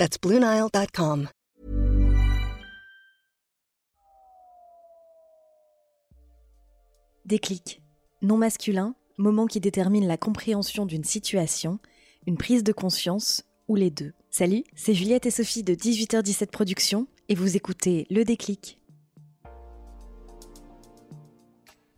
That's BlueNile.com. Déclic. Non masculin, moment qui détermine la compréhension d'une situation, une prise de conscience ou les deux. Salut, c'est Juliette et Sophie de 18h17 Productions et vous écoutez Le Déclic.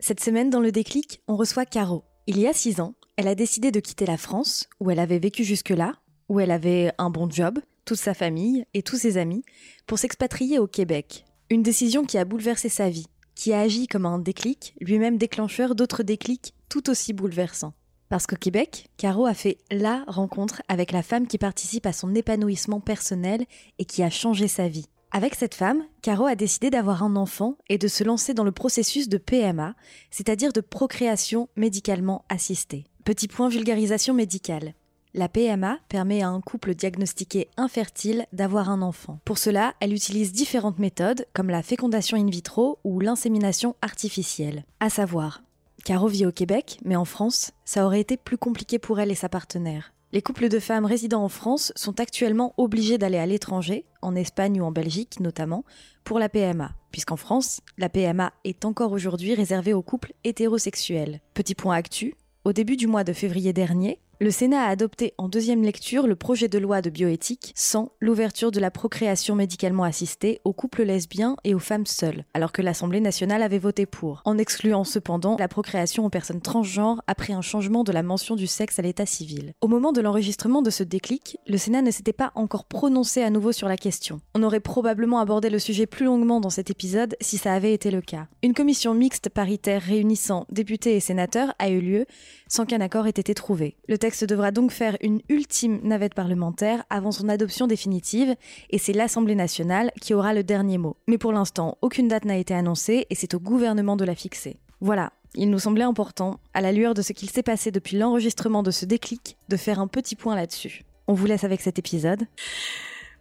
Cette semaine dans Le Déclic, on reçoit Caro. Il y a six ans, elle a décidé de quitter la France, où elle avait vécu jusque-là, où elle avait un bon job, toute sa famille et tous ses amis, pour s'expatrier au Québec. Une décision qui a bouleversé sa vie, qui a agi comme un déclic, lui-même déclencheur d'autres déclics tout aussi bouleversants. Parce qu'au Québec, Caro a fait la rencontre avec la femme qui participe à son épanouissement personnel et qui a changé sa vie. Avec cette femme, Caro a décidé d'avoir un enfant et de se lancer dans le processus de PMA, c'est-à-dire de procréation médicalement assistée. Petit point vulgarisation médicale. La PMA permet à un couple diagnostiqué infertile d'avoir un enfant. Pour cela, elle utilise différentes méthodes comme la fécondation in vitro ou l'insémination artificielle. À savoir, Caro vit au Québec, mais en France, ça aurait été plus compliqué pour elle et sa partenaire. Les couples de femmes résidant en France sont actuellement obligés d'aller à l'étranger, en Espagne ou en Belgique notamment, pour la PMA, puisqu'en France, la PMA est encore aujourd'hui réservée aux couples hétérosexuels. Petit point actu, au début du mois de février dernier, le Sénat a adopté en deuxième lecture le projet de loi de bioéthique sans l'ouverture de la procréation médicalement assistée aux couples lesbiens et aux femmes seules, alors que l'Assemblée nationale avait voté pour, en excluant cependant la procréation aux personnes transgenres après un changement de la mention du sexe à l'état civil. Au moment de l'enregistrement de ce déclic, le Sénat ne s'était pas encore prononcé à nouveau sur la question. On aurait probablement abordé le sujet plus longuement dans cet épisode si ça avait été le cas. Une commission mixte paritaire réunissant députés et sénateurs a eu lieu sans qu'un accord ait été trouvé. Le texte devra donc faire une ultime navette parlementaire avant son adoption définitive, et c'est l'Assemblée nationale qui aura le dernier mot. Mais pour l'instant, aucune date n'a été annoncée, et c'est au gouvernement de la fixer. Voilà, il nous semblait important, à la lueur de ce qu'il s'est passé depuis l'enregistrement de ce déclic, de faire un petit point là-dessus. On vous laisse avec cet épisode.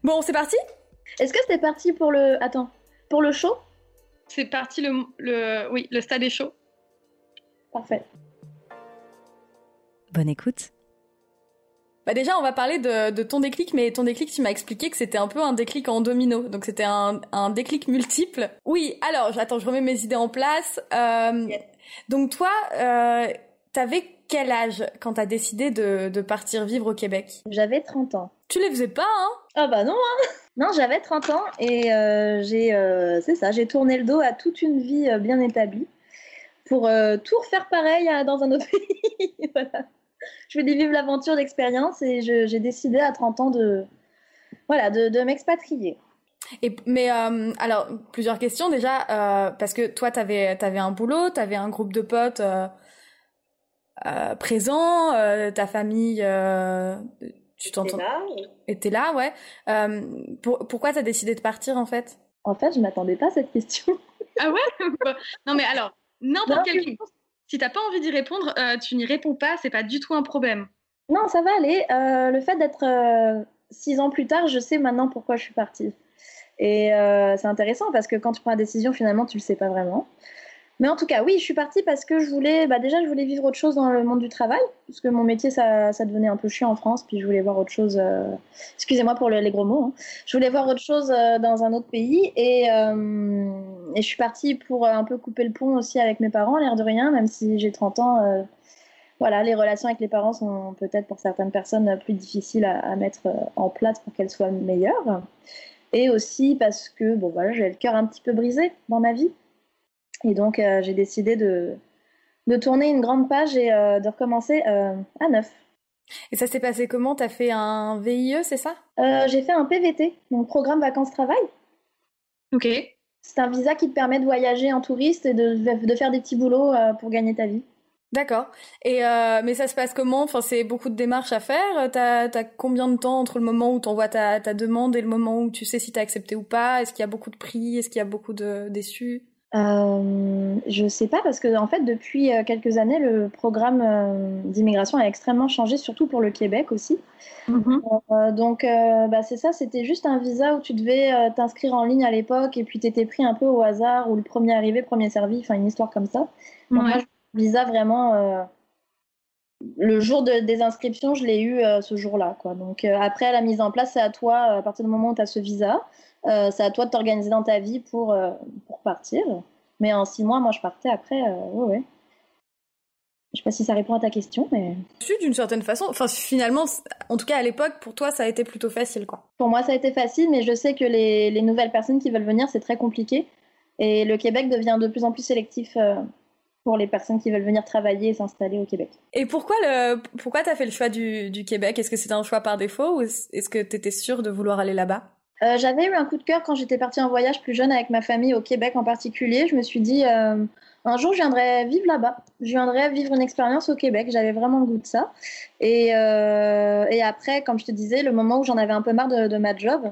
Bon, c'est parti? Est-ce que c'est parti pour le... Attends, pour le show? C'est parti, le, le... Oui, le stade est chaud. Parfait. Bonne écoute. Bah déjà, on va parler de, ton déclic, mais ton déclic, tu m'as expliqué que c'était un peu un déclic en domino, donc c'était un, déclic multiple. Oui, alors, j'attends, je remets mes idées en place. Euh, donc toi, euh, t'avais quel âge quand t'as décidé de, partir vivre au Québec? J'avais 30 ans. Tu les faisais pas, hein? Ah bah non, hein Non, j'avais 30 ans et euh, j'ai, euh, c'est ça, j'ai tourné le dos à toute une vie bien établie pour tout refaire pareil dans un autre pays. voilà je voulais vivre l'aventure d'expérience et j'ai décidé à 30 ans de, voilà, de, m'expatrier. Et, mais euh, alors, plusieurs questions déjà, euh, parce que toi, tu avais, avais, un boulot, tu avais un groupe de potes euh, présents, ta famille, tu t'entends. Était là, ouais. pourquoi tu as décidé de partir en fait? En fait, je m'attendais pas à cette question. ah ouais? Non, mais alors, n'importe quelle question si t'as pas envie d'y répondre, euh, tu n'y réponds pas, c'est pas du tout un problème. Non, ça va aller. Euh, le fait d'être euh, six ans plus tard, je sais maintenant pourquoi je suis partie. Et c'est intéressant parce que quand tu prends la décision, finalement, tu le sais pas vraiment. Mais en tout cas, oui, je suis partie parce que je voulais, bah déjà, je voulais vivre autre chose dans le monde du travail, parce que mon métier, ça, devenait un peu chiant en France, puis je voulais voir autre chose. Euh, excusez-moi pour les gros mots. Hein. Je voulais voir autre chose euh, dans un autre pays, et, euh, je suis partie pour un peu couper le pont aussi avec mes parents, l'air de rien, même si j'ai 30 ans. voilà, les relations avec les parents sont peut-être pour certaines personnes plus difficiles à, mettre en place pour qu'elles soient meilleures. Et aussi parce que, bon voilà, j'avais le cœur un petit peu brisé dans ma vie. Et donc, euh, j'ai décidé de, de tourner une grande page et euh, de recommencer euh, à neuf. Et ça s'est passé comment? T'as fait un VIE, c'est ça? J'ai fait un PVT, donc programme vacances-travail. Ok. C'est un visa qui te permet de voyager en touriste et de, de faire des petits boulots pour gagner ta vie. D'accord. Et euh, mais ça se passe comment? Enfin, c'est beaucoup de démarches à faire? T'as as combien de temps entre le moment où t'envoies ta, ta demande et le moment où tu sais si t'as accepté ou pas? Est-ce qu'il y a beaucoup de prix? Est-ce qu'il y a beaucoup de déçus? Euh, je sais pas parce que en fait depuis euh, quelques années le programme euh, d'immigration a extrêmement changé surtout pour le Québec aussi. Mm-hmm. donc bah, c'est ça, c'était juste un visa où tu devais t'inscrire en ligne à l'époque et puis tu étais pris un peu au hasard ou le premier arrivé premier servi, enfin une histoire comme ça. Donc moi visa vraiment le jour de, des inscriptions, je l'ai eu ce jour-là quoi. Donc après la mise en place, c'est à toi à partir du moment où tu as ce visa. Euh, c'est à toi de t'organiser dans ta vie pour, euh, pour partir. Mais en six mois, moi, je partais après. Euh, ouais, ouais. Je sais pas si ça répond à ta question, mais. D'une certaine façon. Enfin, finalement, en tout cas à l'époque, pour toi, ça a été plutôt facile, quoi. Pour moi, ça a été facile, mais je sais que les, les nouvelles personnes qui veulent venir, c'est très compliqué. Et le Québec devient de plus en plus sélectif pour les personnes qui veulent venir travailler et s'installer au Québec. Et pourquoi le pourquoi t'as fait le choix du, du Québec? Est-ce que c'était un choix par défaut ou est-ce que t'étais sûre de vouloir aller là-bas? Euh, j'avais eu un coup de cœur quand j'étais partie en voyage plus jeune avec ma famille au Québec en particulier. Je me suis dit, euh, un jour, je viendrais vivre là-bas. Je viendrais vivre une expérience au Québec. J'avais vraiment le goût de ça. Et, euh, après, comme je te disais, le moment où j'en avais un peu marre de, ma job,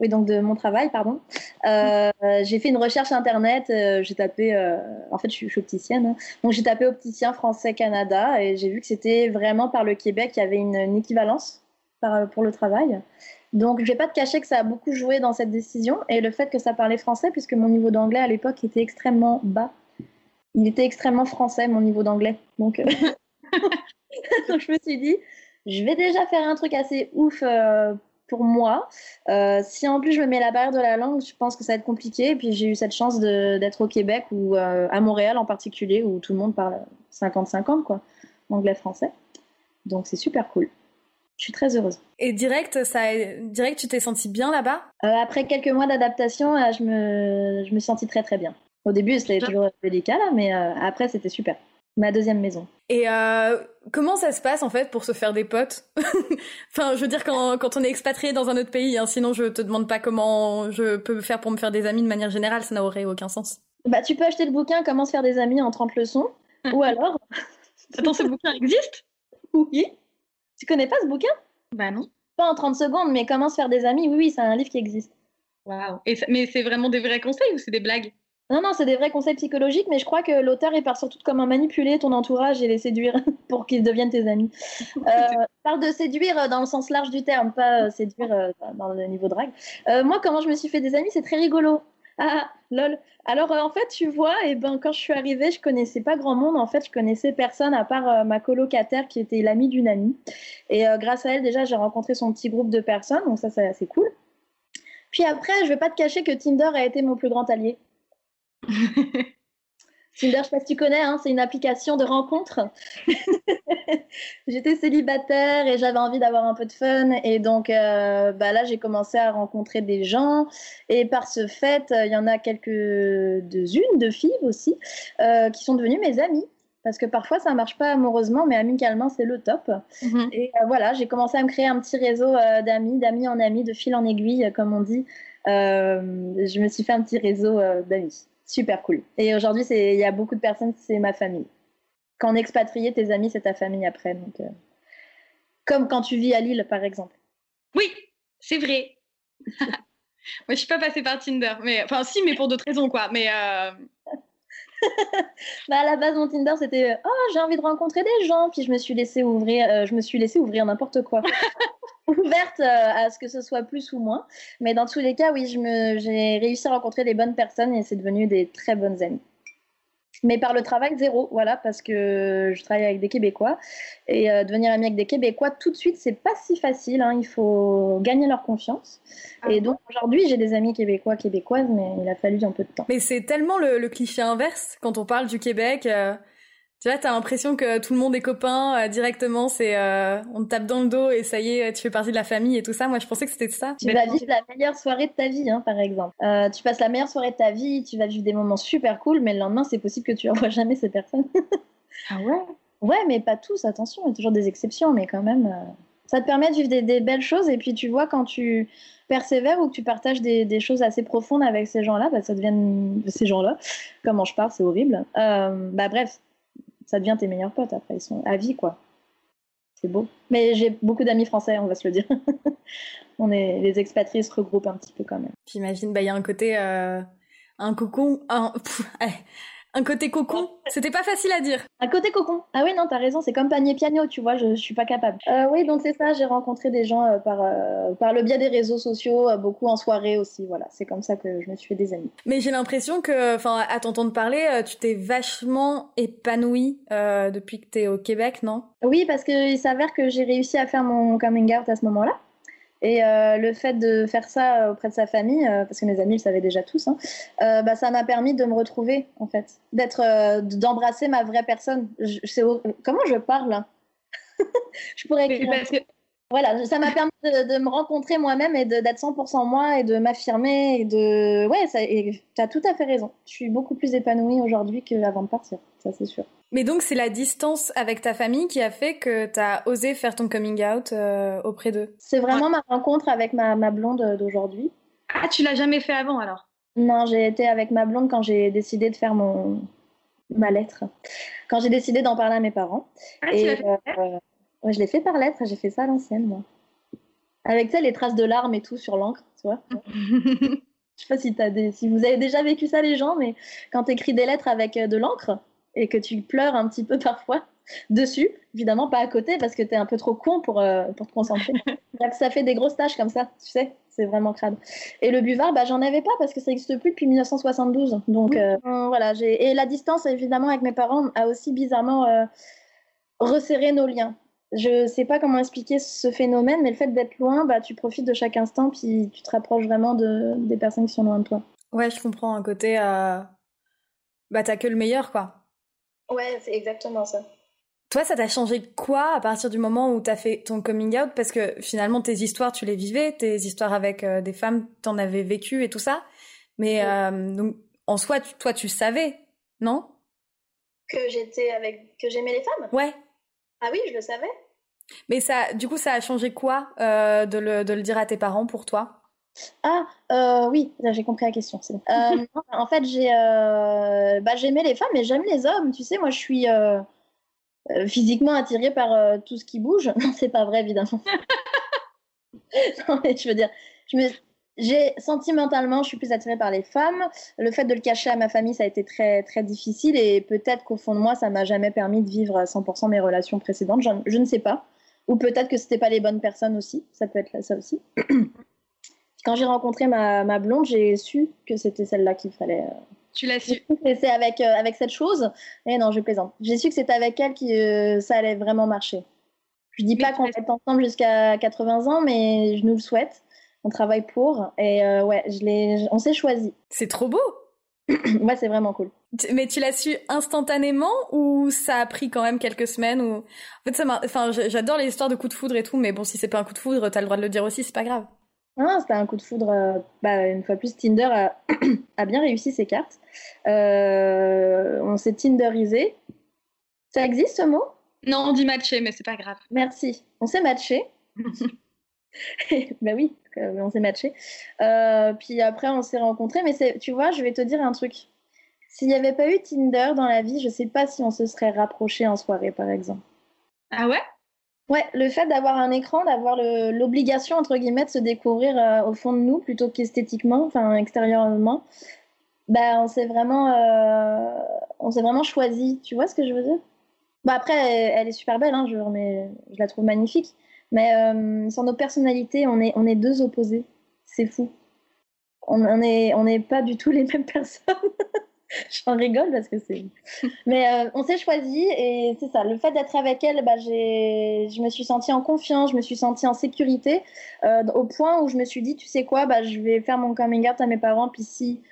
oui, donc de mon travail, pardon, j'ai fait une recherche internet. j'ai tapé, en fait, je suis, opticienne, hein. donc j'ai tapé opticien français Canada et j'ai vu que c'était vraiment par le Québec, il y avait une équivalence pour le travail. Donc, je vais pas te cacher que ça a beaucoup joué dans cette décision et le fait que ça parlait français, puisque mon niveau d'anglais à l'époque était extrêmement bas. Il était extrêmement français, mon niveau d'anglais. Donc, euh, je me suis dit, je vais déjà faire un truc assez ouf euh, pour moi. Euh, si en plus je me mets la barrière de la langue, je pense que ça va être compliqué. Et puis, j'ai eu cette chance d'être au Québec ou à Montréal en particulier, où tout le monde parle 50-50, quoi, anglais-français. Donc, c'est super cool. Je suis très heureuse. Et direct, ça, direct, tu t'es senti bien là-bas? Euh, Après quelques mois d'adaptation, euh, je me, je me sentis très très bien. Au début, c'était toujours délicat là, mais euh, après, c'était super. Ma deuxième maison. Et comment ça se passe en fait pour se faire des potes? Enfin, je veux dire quand, quand on est expatrié dans un autre pays, hein, sinon je te demande pas comment je peux faire pour me faire des amis de manière générale, ça n'aurait aucun sens. Bah, tu peux acheter le bouquin Comment se faire des amis en 30 leçons, ou alors. Attends, ce bouquin existe? Oui. Tu connais pas ce bouquin? Bah non. Pas en 30 secondes, mais comment se faire des amis? Oui, oui, c'est un livre qui existe. Waouh. Mais c'est vraiment des vrais conseils ou c'est des blagues? Non, non, c'est des vrais conseils psychologiques, mais je crois que l'auteur, il part surtout de comment manipuler ton entourage et les séduire pour qu'ils deviennent tes amis. Euh, parle de séduire dans le sens large du terme, pas euh, séduire euh, dans le niveau drague. Euh, moi, comment je me suis fait des amis, c'est très rigolo. Ah, lol. Alors, euh, en fait, tu vois, eh ben, quand je suis arrivée, je connaissais pas grand monde. En fait, je connaissais personne à part euh, ma colocataire qui était l'amie d'une amie. Et euh, grâce à elle, déjà, j'ai rencontré son petit groupe de personnes. Donc, ça, c'est assez cool. Puis après, je vais pas te cacher que Tinder a été mon plus grand allié. Tinder, je sais pas si tu connais, hein, c'est une application de rencontre. J'étais célibataire et j'avais envie d'avoir un peu de fun. Et donc euh, bah là, j'ai commencé à rencontrer des gens. Et par ce fait, euh, il y en a quelques-unes, deux filles aussi, euh, qui sont devenues mes amies. Parce que parfois, ça marche pas amoureusement, mais amicalement, c'est le top. Mhm. Et voilà, j'ai commencé à me créer un petit réseau d'amis, d'amis en amis, de fil en aiguille, comme on dit. je me suis fait un petit réseau d'amis super cool. Et aujourd'hui, il y a beaucoup de personnes, c'est ma famille. Quand on est expatrié, tes amis, c'est ta famille après. Donc, euh, Comme quand tu vis à Lille, par exemple. Oui, c'est vrai. Moi, je suis pas passée par Tinder, mais enfin si, mais pour d'autres raisons, quoi. Mais euh, bah à la base, mon Tinder, c'était oh j'ai envie de rencontrer des gens, puis je me suis laissé ouvrir, euh, je me suis laissé ouvrir n'importe quoi. ouverte euh, à ce que ce soit plus ou moins. Mais dans tous les cas, oui, j'ai réussi à rencontrer des bonnes personnes et c'est devenu des très bonnes amies. Mais par le travail, zéro, voilà, parce que je travaille avec des Québécois. Et euh, devenir ami avec des Québécois, tout de suite, c'est pas si facile. Hein, il faut gagner leur confiance. Ah et donc aujourd'hui, j'ai des amis québécois, québécoises, mais il a fallu un peu de temps. Mais c'est tellement le, cliché inverse quand on parle du Québec. Euh, tu vois, t'as l'impression que tout le monde est copain euh, directement, c'est euh, on te tape dans le dos et ça y est, tu fais partie de la famille et tout ça. Moi, je pensais que c'était ça. Tu vas vivre la meilleure soirée de ta vie, hein, par exemple. Euh, tu passes la meilleure soirée de ta vie, tu vas vivre des moments super cool, mais le lendemain, c'est possible que tu ne revois jamais ces personnes. ah ouais? Ouais, mais pas tous, attention, il y a toujours des exceptions, mais quand même, ça te permet de vivre des, belles choses. Et puis, tu vois, quand tu persévères ou que tu partages des, choses assez profondes avec ces gens-là, bah, ça devient ces gens-là. Comment je parle, c'est horrible. bah bref, ça devient tes meilleurs potes après. Ils sont à vie, quoi. C'est beau. Mais j'ai beaucoup d'amis français, on va se le dire. on est, les expatriés se regroupent un petit peu quand même. J'imagine, bah, il y a un côté, euh, un cocon, un, un côté cocon, c'était pas facile à dire. Un côté cocon. Ah oui, non, t'as raison, c'est comme panier piano, tu vois, je, je suis pas capable. Euh, oui, donc c'est ça, j'ai rencontré des gens euh, par, euh, par le biais des réseaux sociaux, euh, beaucoup en soirée aussi, voilà. C'est comme ça que je me suis fait des amis. Mais j'ai l'impression que, enfin, à t'entendre parler, tu t'es vachement épanouie depuis que t'es au Québec, non? Oui, parce qu'il s'avère que j'ai réussi à faire mon coming out à ce moment-là. Et euh, le fait de faire ça auprès de sa famille, euh, parce que mes amis le savaient déjà tous, hein, euh, bah, ça m'a permis de me retrouver en fait, d'être, d'embrasser ma vraie personne. Je, comment je parle là Je pourrais écrire. parce que Voilà, ça m'a permis de, de me rencontrer moi-même et de- d'être 100% moi et de m'affirmer et de ouais, et t'as tout à fait raison. Je suis beaucoup plus épanouie aujourd'hui qu'avant de partir, ça c'est sûr. Mais donc c'est la distance avec ta famille qui a fait que t'as osé faire ton coming out euh, auprès d'eux? C'est vraiment ma rencontre avec ma, ma blonde d'aujourd'hui. ah, tu l'as jamais fait avant alors? Non, j'ai été avec ma blonde quand j'ai décidé de faire mon ma lettre. Quand j'ai décidé d'en parler à mes parents. Ah, tu Et l'as fait. euh, ouais, je l'ai fait par lettre, j'ai fait ça à l'ancienne, moi. Avec sais, les traces de larmes et tout sur l'encre, tu vois. Je sais pas si, t'as des... si vous avez déjà vécu ça, les gens, mais quand tu écris des lettres avec euh, de l'encre et que tu pleures un petit peu parfois dessus, évidemment pas à côté parce que tu es un peu trop con pour, euh, pour te concentrer. Bref, ça fait des grosses taches comme ça, tu sais, c'est vraiment crade. Et le buvard, bah, j'en avais pas parce que ça n'existe plus depuis 1972. Donc euh, voilà, j'ai... et la distance évidemment avec mes parents a aussi bizarrement euh, resserré nos liens. Je sais pas comment expliquer ce phénomène, mais le fait d'être loin, bah, tu profites de chaque instant, puis tu te rapproches vraiment de, des personnes qui sont loin de toi. Ouais, je comprends un côté. Euh... Bah t'as que le meilleur quoi. Ouais, c'est exactement ça. Toi, ça t'a changé quoi à partir du moment où t'as fait ton coming out? Parce que finalement, tes histoires, tu les vivais, tes histoires avec euh, des femmes, t'en avais vécu et tout ça. Mais euh, donc, en soi, tu- toi, tu savais, non? Que j'étais avec, que j'aimais les femmes? Ouais. Ah oui, je le savais. Mais ça, du coup, ça a changé quoi euh, de, le, de le dire à tes parents pour toi? Ah, euh, oui, là, j'ai compris la question. bon. Euh, en fait, j'ai, bah, j'aimais les femmes, mais j'aime les hommes. Tu sais, moi, je suis physiquement attirée par tout ce qui bouge. Non, c'est pas vrai, évidemment. non, mais je veux dire, je me, j'ai sentimentalement, je suis plus attirée par les femmes. Le fait de le cacher à ma famille, ça a été très, très difficile, et peut-être qu'au fond de moi, ça m'a jamais permis de vivre à 100% mes relations précédentes. Je, je ne sais pas. Ou peut-être que c'était pas les bonnes personnes aussi. Ça peut être ça aussi. Quand j'ai rencontré ma, ma blonde, j'ai su que c'était celle-là qu'il fallait. euh, Tu l'as su. Et c'est avec, euh, avec cette chose. Et non, je plaisante. J'ai su que c'était avec elle que ça allait vraiment marcher. Je dis Mais pas qu'on va être ensemble jusqu'à 80 ans, mais je nous le souhaite. On travaille pour. Et euh, ouais, je l'ai, on s'est choisi. C'est trop beau ouais, c'est vraiment cool. Mais tu l'as su instantanément ou ça a pris quand même quelques semaines ou... En fait, ça m'a... Enfin, j'adore les histoires de coups de foudre et tout, mais bon, si c'est pas un coup de foudre, t'as le droit de le dire aussi, c'est pas grave. Ah, c'était un coup de foudre. euh, bah, une fois plus, Tinder a, a bien réussi ses cartes. Euh, on s'est Tinderisé. Ça existe ce mot? Non, on dit matché, mais c'est pas grave. Merci. On s'est matché. bah oui, euh, on s'est matché. Euh, puis après, on s'est rencontrés. Mais tu vois, je vais te dire un truc. S'il n'y avait pas eu Tinder dans la vie, je sais pas si on se serait rapprochés en soirée, par exemple. Ah ouais? Ouais, le fait d'avoir un écran, d'avoir l'obligation, entre guillemets, de se découvrir euh, au fond de nous plutôt qu'esthétiquement, enfin extérieurement, bah, on s'est vraiment, euh, on vraiment choisi. Tu vois ce que je veux dire? Bah après, elle, elle est super belle, hein, je, mais je la trouve magnifique. Mais euh, sur nos personnalités, on est, on est deux opposés. C'est fou. On on est, on n'est pas du tout les mêmes personnes. J'en rigole parce que c'est. Mais euh, on s'est choisi et c'est ça. Le fait d'être avec elle, bah, je me suis sentie en confiance, je me suis sentie en sécurité, euh, au point où je me suis dit, tu sais quoi, bah, je vais faire mon coming out à mes parents, puis si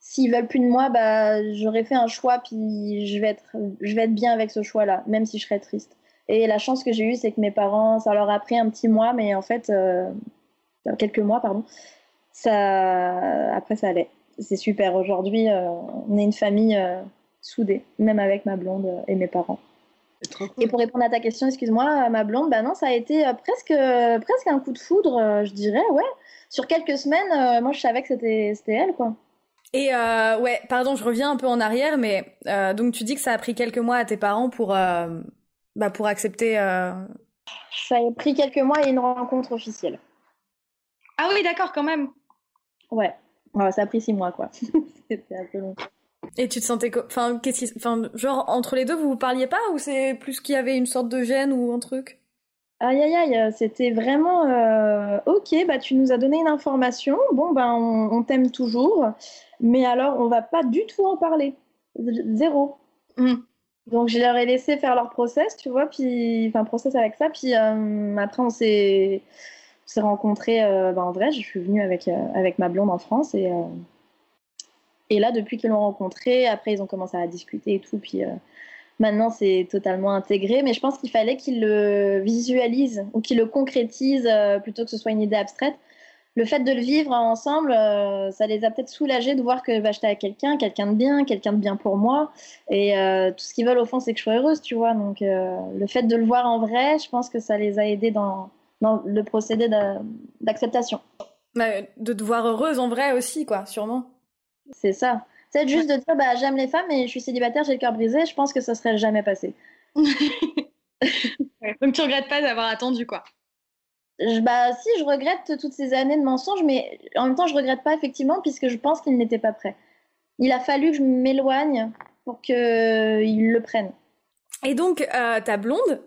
s'ils veulent plus de moi, bah, j'aurais fait un choix, puis je vais être, je vais être bien avec ce choix-là, même si je serais triste. Et la chance que j'ai eue, c'est que mes parents, ça leur a pris un petit mois, mais en fait, euh, quelques mois, pardon, ça, après ça allait. C'est super. Aujourd'hui, euh, on est une famille euh, soudée, même avec ma blonde euh, et mes parents. C'est trop Et pour répondre à ta question, excuse-moi, euh, ma blonde, bah non, ça a été euh, presque, euh, presque un coup de foudre, euh, je dirais, ouais. Sur quelques semaines, euh, moi, je savais que c'était c'était elle, quoi. Et euh, ouais, pardon, je reviens un peu en arrière, mais euh, donc tu dis que ça a pris quelques mois à tes parents pour, euh, bah, pour accepter. euh, Ça a pris quelques mois et une rencontre officielle. Ah oui, d'accord, quand même. Ouais. Ouais, ça a pris six mois, quoi. C'était un peu long. Et tu te sentais, co- enfin, qu'est-ce qui, enfin, genre entre les deux, vous vous parliez pas ou c'est plus qu'il y avait une sorte de gêne ou un truc? Aïe, aïe, aïe, c'était vraiment euh, ok, bah tu nous as donné une information, bon, ben on, on t'aime toujours, mais alors on va pas du tout en parler. Zéro. Mm. Donc je leur ai laissé faire leur process, tu vois, puis, enfin, process avec ça, puis euh, après on s'est on s'est rencontrés euh, bah, en vrai, je suis venue avec, euh, ma blonde en France et, et là, depuis qu'ils l'ont rencontré, après ils ont commencé à discuter et tout, puis. Maintenant, c'est totalement intégré, mais je pense qu'il fallait qu'ils le visualisent ou qu'ils le concrétisent plutôt que ce soit une idée abstraite. Le fait de le vivre ensemble, euh, ça les a peut-être soulagés de voir que bah, j'étais avec quelqu'un, quelqu'un de bien, quelqu'un de bien pour moi. Et euh, tout ce qu'ils veulent au fond, c'est que je sois heureuse, tu vois. Donc, euh, le fait de le voir en vrai, je pense que ça les a aidés dans, dans le procédé d'a- d'acceptation. Bah, De te voir heureuse en vrai aussi, quoi, sûrement. C'est ça. C'est juste de dire, bah, j'aime les femmes et je suis célibataire, j'ai le cœur brisé. Je pense que ça serait jamais passé. Ouais. Donc tu regrettes pas d'avoir attendu, quoi. Je- bah si, je regrette toutes ces années de mensonges, mais en même temps, je regrette pas effectivement puisque je pense qu'il n'était pas prêt. Il a fallu que je m'éloigne pour qu'il le prenne. Et donc, euh, ta blonde,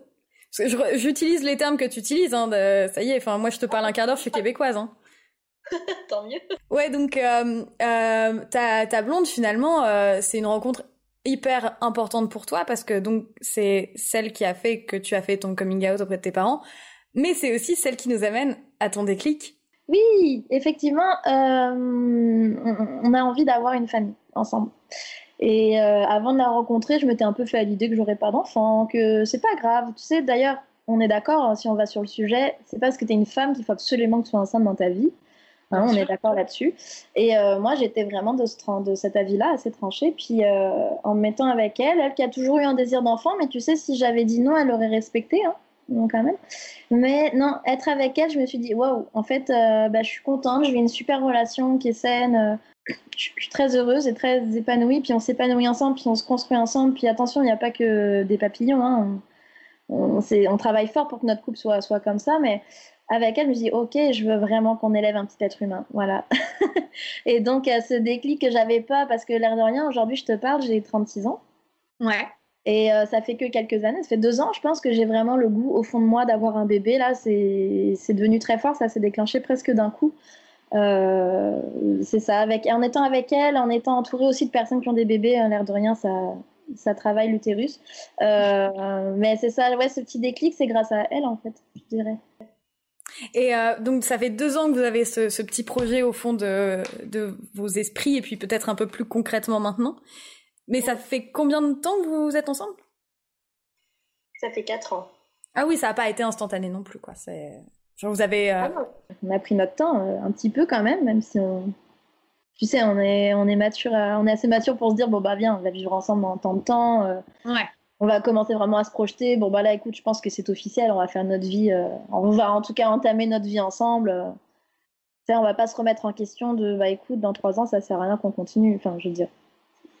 j'utilise les termes que tu utilises, hein, de- ça y est, enfin, moi je te parle un quart d'heure, je suis québécoise, hein. Tant mieux. Ouais, donc euh, euh, ta, ta blonde finalement, euh, c'est une rencontre hyper importante pour toi parce que donc c'est celle qui a fait que tu as fait ton coming out auprès de tes parents, mais c'est aussi celle qui nous amène à ton déclic. Oui, effectivement, euh, on, a envie d'avoir une famille ensemble. Et euh, avant de la rencontrer, je m'étais un peu fait à l'idée que j'aurais pas d'enfant, que c'est pas grave. Tu sais, d'ailleurs, on est d'accord, hein, si on va sur le sujet, c'est parce que tu es une femme qu'il faut absolument que tu sois enceinte dans ta vie. Hein, on est d'accord là-dessus. Et euh, moi, j'étais vraiment de, ce tran- de cet avis-là, assez tranché. Puis euh, en me mettant avec elle, elle qui a toujours eu un désir d'enfant, mais tu sais, si j'avais dit non, elle aurait respecté, hein, donc quand même. Mais non, être avec elle, je me suis dit, waouh, en fait, euh, bah, je suis contente, je vis une super relation qui est saine. euh, je suis très heureuse et très épanouie. Puis on s'épanouit ensemble, puis on se construit ensemble. Puis attention, il n'y a pas que des papillons. Hein. On, travaille fort pour que notre couple soit, soit comme ça, mais avec elle, je me dis, ok, je veux vraiment qu'on élève un petit être humain. Voilà. et donc, ce déclic que j'avais pas, parce que l'air de rien, aujourd'hui, je te parle, j'ai 36 ans. Ouais. Et euh, ça fait que quelques années, ça fait deux ans, je pense que j'ai vraiment le goût au fond de moi d'avoir un bébé. Là, c'est devenu très fort, ça s'est déclenché presque d'un coup. Euh, c'est ça, avec, en étant avec elle, en étant entourée aussi de personnes qui ont des bébés, euh, l'air de rien, ça, ça travaille l'utérus. Mais c'est ça, ouais, ce petit déclic, c'est grâce à elle, en fait, je dirais. Et donc ça fait deux ans que vous avez ce, ce petit projet au fond de, de vos esprits et puis peut-être un peu plus concrètement maintenant. Mais ça fait combien de temps que vous êtes ensemble? Ça fait quatre ans. Ah oui, ça n'a pas été instantané non plus, quoi. C'est genre vous avez. euh, Ah. On a pris notre temps, euh, un petit peu quand même, même si on. Tu sais, on est, on est mature, à- on est assez mature pour se dire bon bah viens, on va vivre ensemble dans tant de temps. euh, Ouais. on va commencer vraiment à se projeter. Bon bah là, écoute, je pense que c'est officiel, on va faire notre vie, euh, on va en tout cas entamer notre vie ensemble. euh. Tu sais, on va pas se remettre en question de bah écoute, dans trois ans, ça sert à rien qu'on continue. Enfin, je veux dire.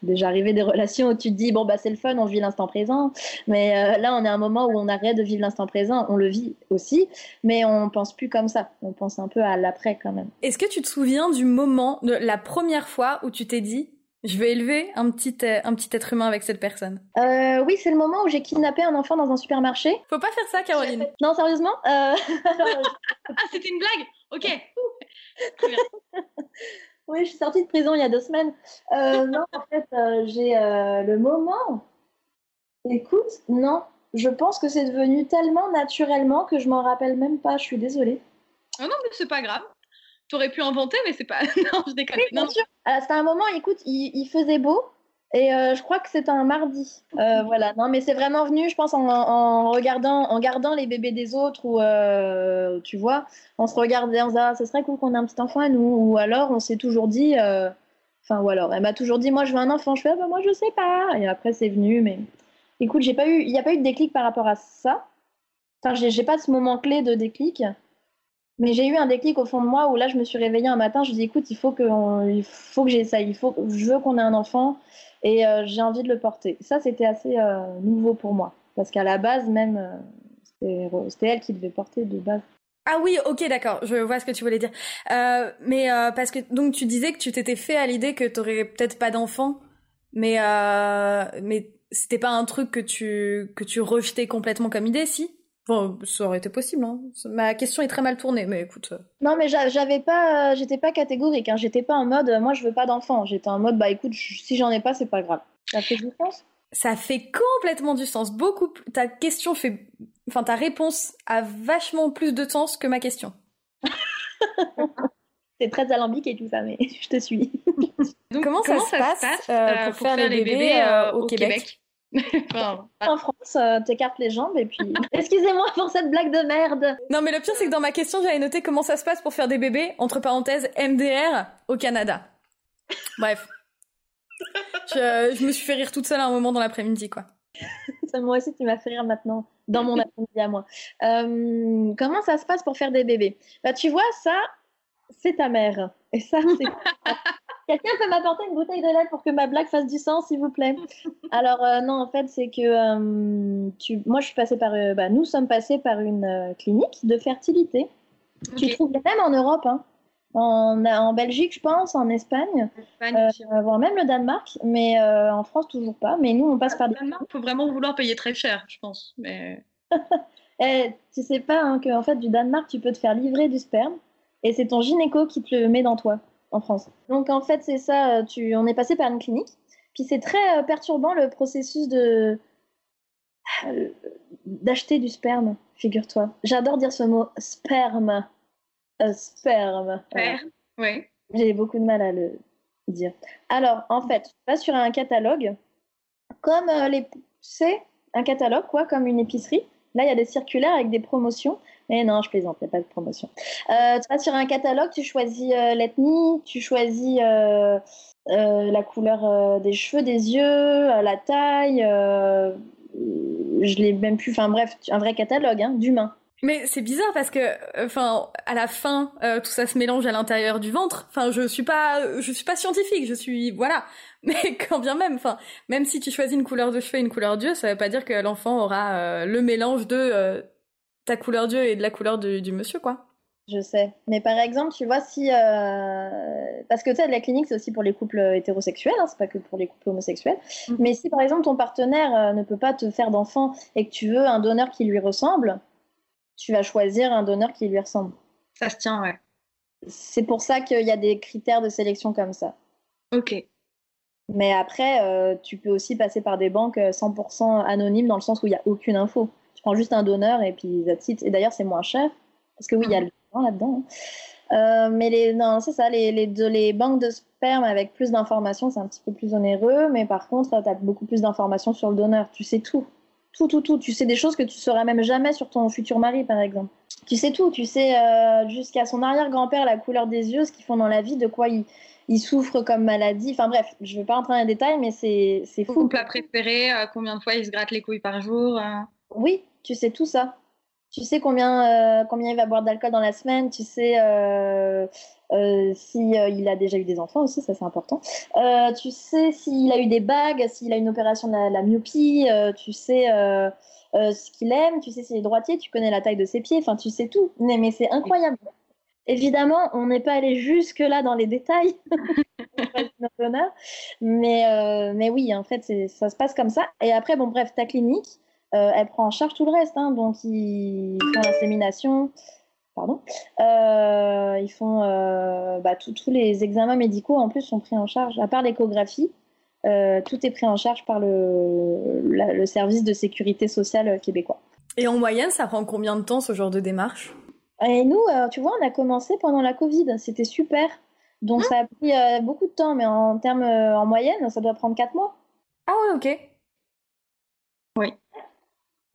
Déjà arrivé des relations où tu te dis bon bah c'est le fun, on vit l'instant présent, mais euh, là on est à un moment où on arrête de vivre l'instant présent, on le vit aussi, mais on pense plus comme ça, on pense un peu à l'après quand même. Est-ce que tu te souviens du moment, de la première fois où tu t'es dit, je vais élever un petit, un petit être humain avec cette personne? Euh, oui, c'est le moment où j'ai kidnappé un enfant dans un supermarché. Faut pas faire ça, Caroline. Non, sérieusement euh, Ah, c'était une blague? Ok. Bien. Oui, je suis sortie de prison il y a deux semaines. Euh, non, en fait, euh, j'ai euh, le moment. Écoute, non, je pense que c'est devenu tellement naturellement que je m'en rappelle même pas. Je suis désolée. Ah non, mais c'est pas grave. T'aurais pu inventer, mais c'est pas. non, je déconne. Bien Non, sûr. C'était un moment, écoute, il, il faisait beau. Et euh, je crois que c'était un mardi. Euh, voilà, non, mais c'est vraiment venu, je pense, en, regardant, en gardant les bébés des autres, ou euh, tu vois, on se regardait, on se disait, ah, ce serait cool qu'on ait un petit enfant à nous. Ou alors, on s'est toujours dit, enfin, ou alors, elle m'a toujours dit, moi, je veux un enfant. Je fais, ah, bah, moi, je sais pas. Et après, c'est venu, mais écoute, il n'y a pas eu de déclic par rapport à ça. Enfin, j'ai pas ce moment clé de déclic. Mais j'ai eu un déclic au fond de moi où là, je me suis réveillée un matin, je me dis écoute, il faut que, il faut que il faut, je veux qu'on ait un enfant et euh, j'ai envie de le porter. Ça, c'était assez euh, nouveau pour moi parce qu'à la base, même, euh, c'était elle qui devait porter de base. Ah oui, ok, d'accord, je vois ce que tu voulais dire. Mais parce que donc tu disais que tu t'étais fait à l'idée que tu aurais peut-être pas d'enfant, mais mais c'était pas un truc que tu que tu rejetais complètement comme idée, si? Bon, ça aurait été possible. Hein. Ma question est très mal tournée, mais écoute. Non, mais j'avais pas, j'étais pas catégorique. Hein. J'étais pas en mode, moi je veux pas d'enfant. J'étais en mode, bah écoute, si j'en ai pas, c'est pas grave. Ça fait du sens? Ça fait complètement du sens. Beaucoup. Ta question fait Enfin, ta réponse a vachement plus de sens que ma question. C'est très alambiqué tout ça, mais je te suis. Donc, comment, ça, se passe, euh, euh, pour, faire, les bébés, euh, au, Québec, En France, t'écartes les jambes et puis. Excusez-moi pour cette blague de merde. Non, mais le pire, c'est que dans ma question, j'avais noté comment ça se passe pour faire des bébés, entre parenthèses, MDR, au Canada. Bref. je, je me suis fait rire toute seule à un moment dans l'après-midi, quoi. ça, moi aussi, tu m'as fait rire maintenant, dans mon après-midi à moi. Euh, comment ça se passe pour faire des bébés? Bah, tu vois, ça, c'est ta mère. Et ça, c'est. Quelqu'un peut m'apporter une bouteille de lait pour que ma blague fasse du sens, s'il vous plaît? Alors, euh, non, en fait, c'est que euh, tu... moi, je suis passée par. Bah, nous sommes passés par une clinique de fertilité. Tu trouves même en Europe. Hein en, en, Belgique, je pense, en Espagne, Espagne euh, voire même le Danemark, mais euh, en France toujours pas. Mais nous, on passe par des. Il faut vraiment vouloir payer très cher, je pense. Mais... eh, tu sais pas hein, qu'en fait, du Danemark, tu peux te faire livrer du sperme et c'est ton gynéco qui te le met dans toi en France. Donc en fait, c'est ça. Tu, on est passé par une clinique. Puis c'est très euh, perturbant le processus de d'acheter du sperme, figure-toi. J'adore dire ce mot sperme sperme. Oui. J'ai beaucoup de mal à le dire. Alors, en fait, tu vas sur un catalogue, comme euh, les. C'est un catalogue, quoi, comme une épicerie. Là, il y a des circulaires avec des promotions. Mais non, je plaisante, il n'y a pas de promotion. Euh, tu vas sur un catalogue, tu choisis euh, l'ethnie, tu choisis la couleur des cheveux, des yeux, la taille. je l'ai même plus. Enfin bref, un vrai catalogue hein, d'humains. Mais c'est bizarre parce que, enfin, à la fin, euh, tout ça se mélange à l'intérieur du ventre. Enfin, je suis pas, je suis pas scientifique, je suis, voilà. Mais quand bien même, enfin, même si tu choisis une couleur de cheveux et une couleur d'yeux, ça veut pas dire que l'enfant aura euh, le mélange de euh, ta couleur d'yeux et de la couleur du monsieur, quoi. Je sais. Mais par exemple, tu vois, si. Parce que tu sais, la clinique, c'est aussi pour les couples hétérosexuels, hein, c'est pas que pour les couples homosexuels. Mm. Mais si par exemple ton partenaire ne peut pas te faire d'enfant et que tu veux un donneur qui lui ressemble, tu vas choisir un donneur qui lui ressemble. Ça se tient, ouais. C'est pour ça qu'il y a des critères de sélection comme ça. Ok. Mais après, euh, tu peux aussi passer par des banques 100% euh, anonymes dans le sens où il n'y a aucune info. Tu prends juste un donneur et puis that's it. Et d'ailleurs, c'est moins cher. Parce que oui, il y a le là-dedans. Hein. Euh, mais les, non, c'est ça, les, les, les, banques de sperme avec plus d'informations, c'est un petit peu plus onéreux. Mais par contre, tu as beaucoup plus d'informations sur le donneur. Tu sais tout. Tout, tout, tout. Tu sais des choses que tu sauras même jamais sur ton futur mari, par exemple. Tu sais tout. Tu sais euh, jusqu'à son arrière-grand-père la couleur des yeux, ce qu'ils font dans la vie, de quoi ils, ils souffrent comme maladie. Enfin bref, je ne vais pas entrer dans les détails, mais c'est fou. Son plat préféré, euh, combien de fois il se gratte les couilles par jour euh? Oui, tu sais tout ça. Tu sais combien, combien il va boire d'alcool dans la semaine, tu sais euh, si euh, il a déjà eu des enfants aussi, ça c'est important. Euh, tu sais s'il a eu des bagues, s'il a une opération de la, myopie, tu sais ce qu'il aime, tu sais s'il est droitier, tu connais la taille de ses pieds, enfin tu sais tout. Mais, mais c'est incroyable. Évidemment, on n'est pas allé jusque là dans les détails, mais mais oui, en fait, ça se passe comme ça. Et après, bon bref, ta clinique, elle prend en charge tout le reste, hein, donc ils font l'insémination pardon, euh, ils font euh, bah, tous les examens médicaux en plus sont pris en charge. À part l'échographie, euh, tout est pris en charge par le, le, service de sécurité sociale québécois. Et en moyenne, ça prend combien de temps ce genre de démarche? Et nous, tu vois, on a commencé pendant la Covid, c'était super. Donc ça a pris beaucoup de temps, mais en termes en moyenne, ça doit prendre 4 mois. Ah ouais, ok.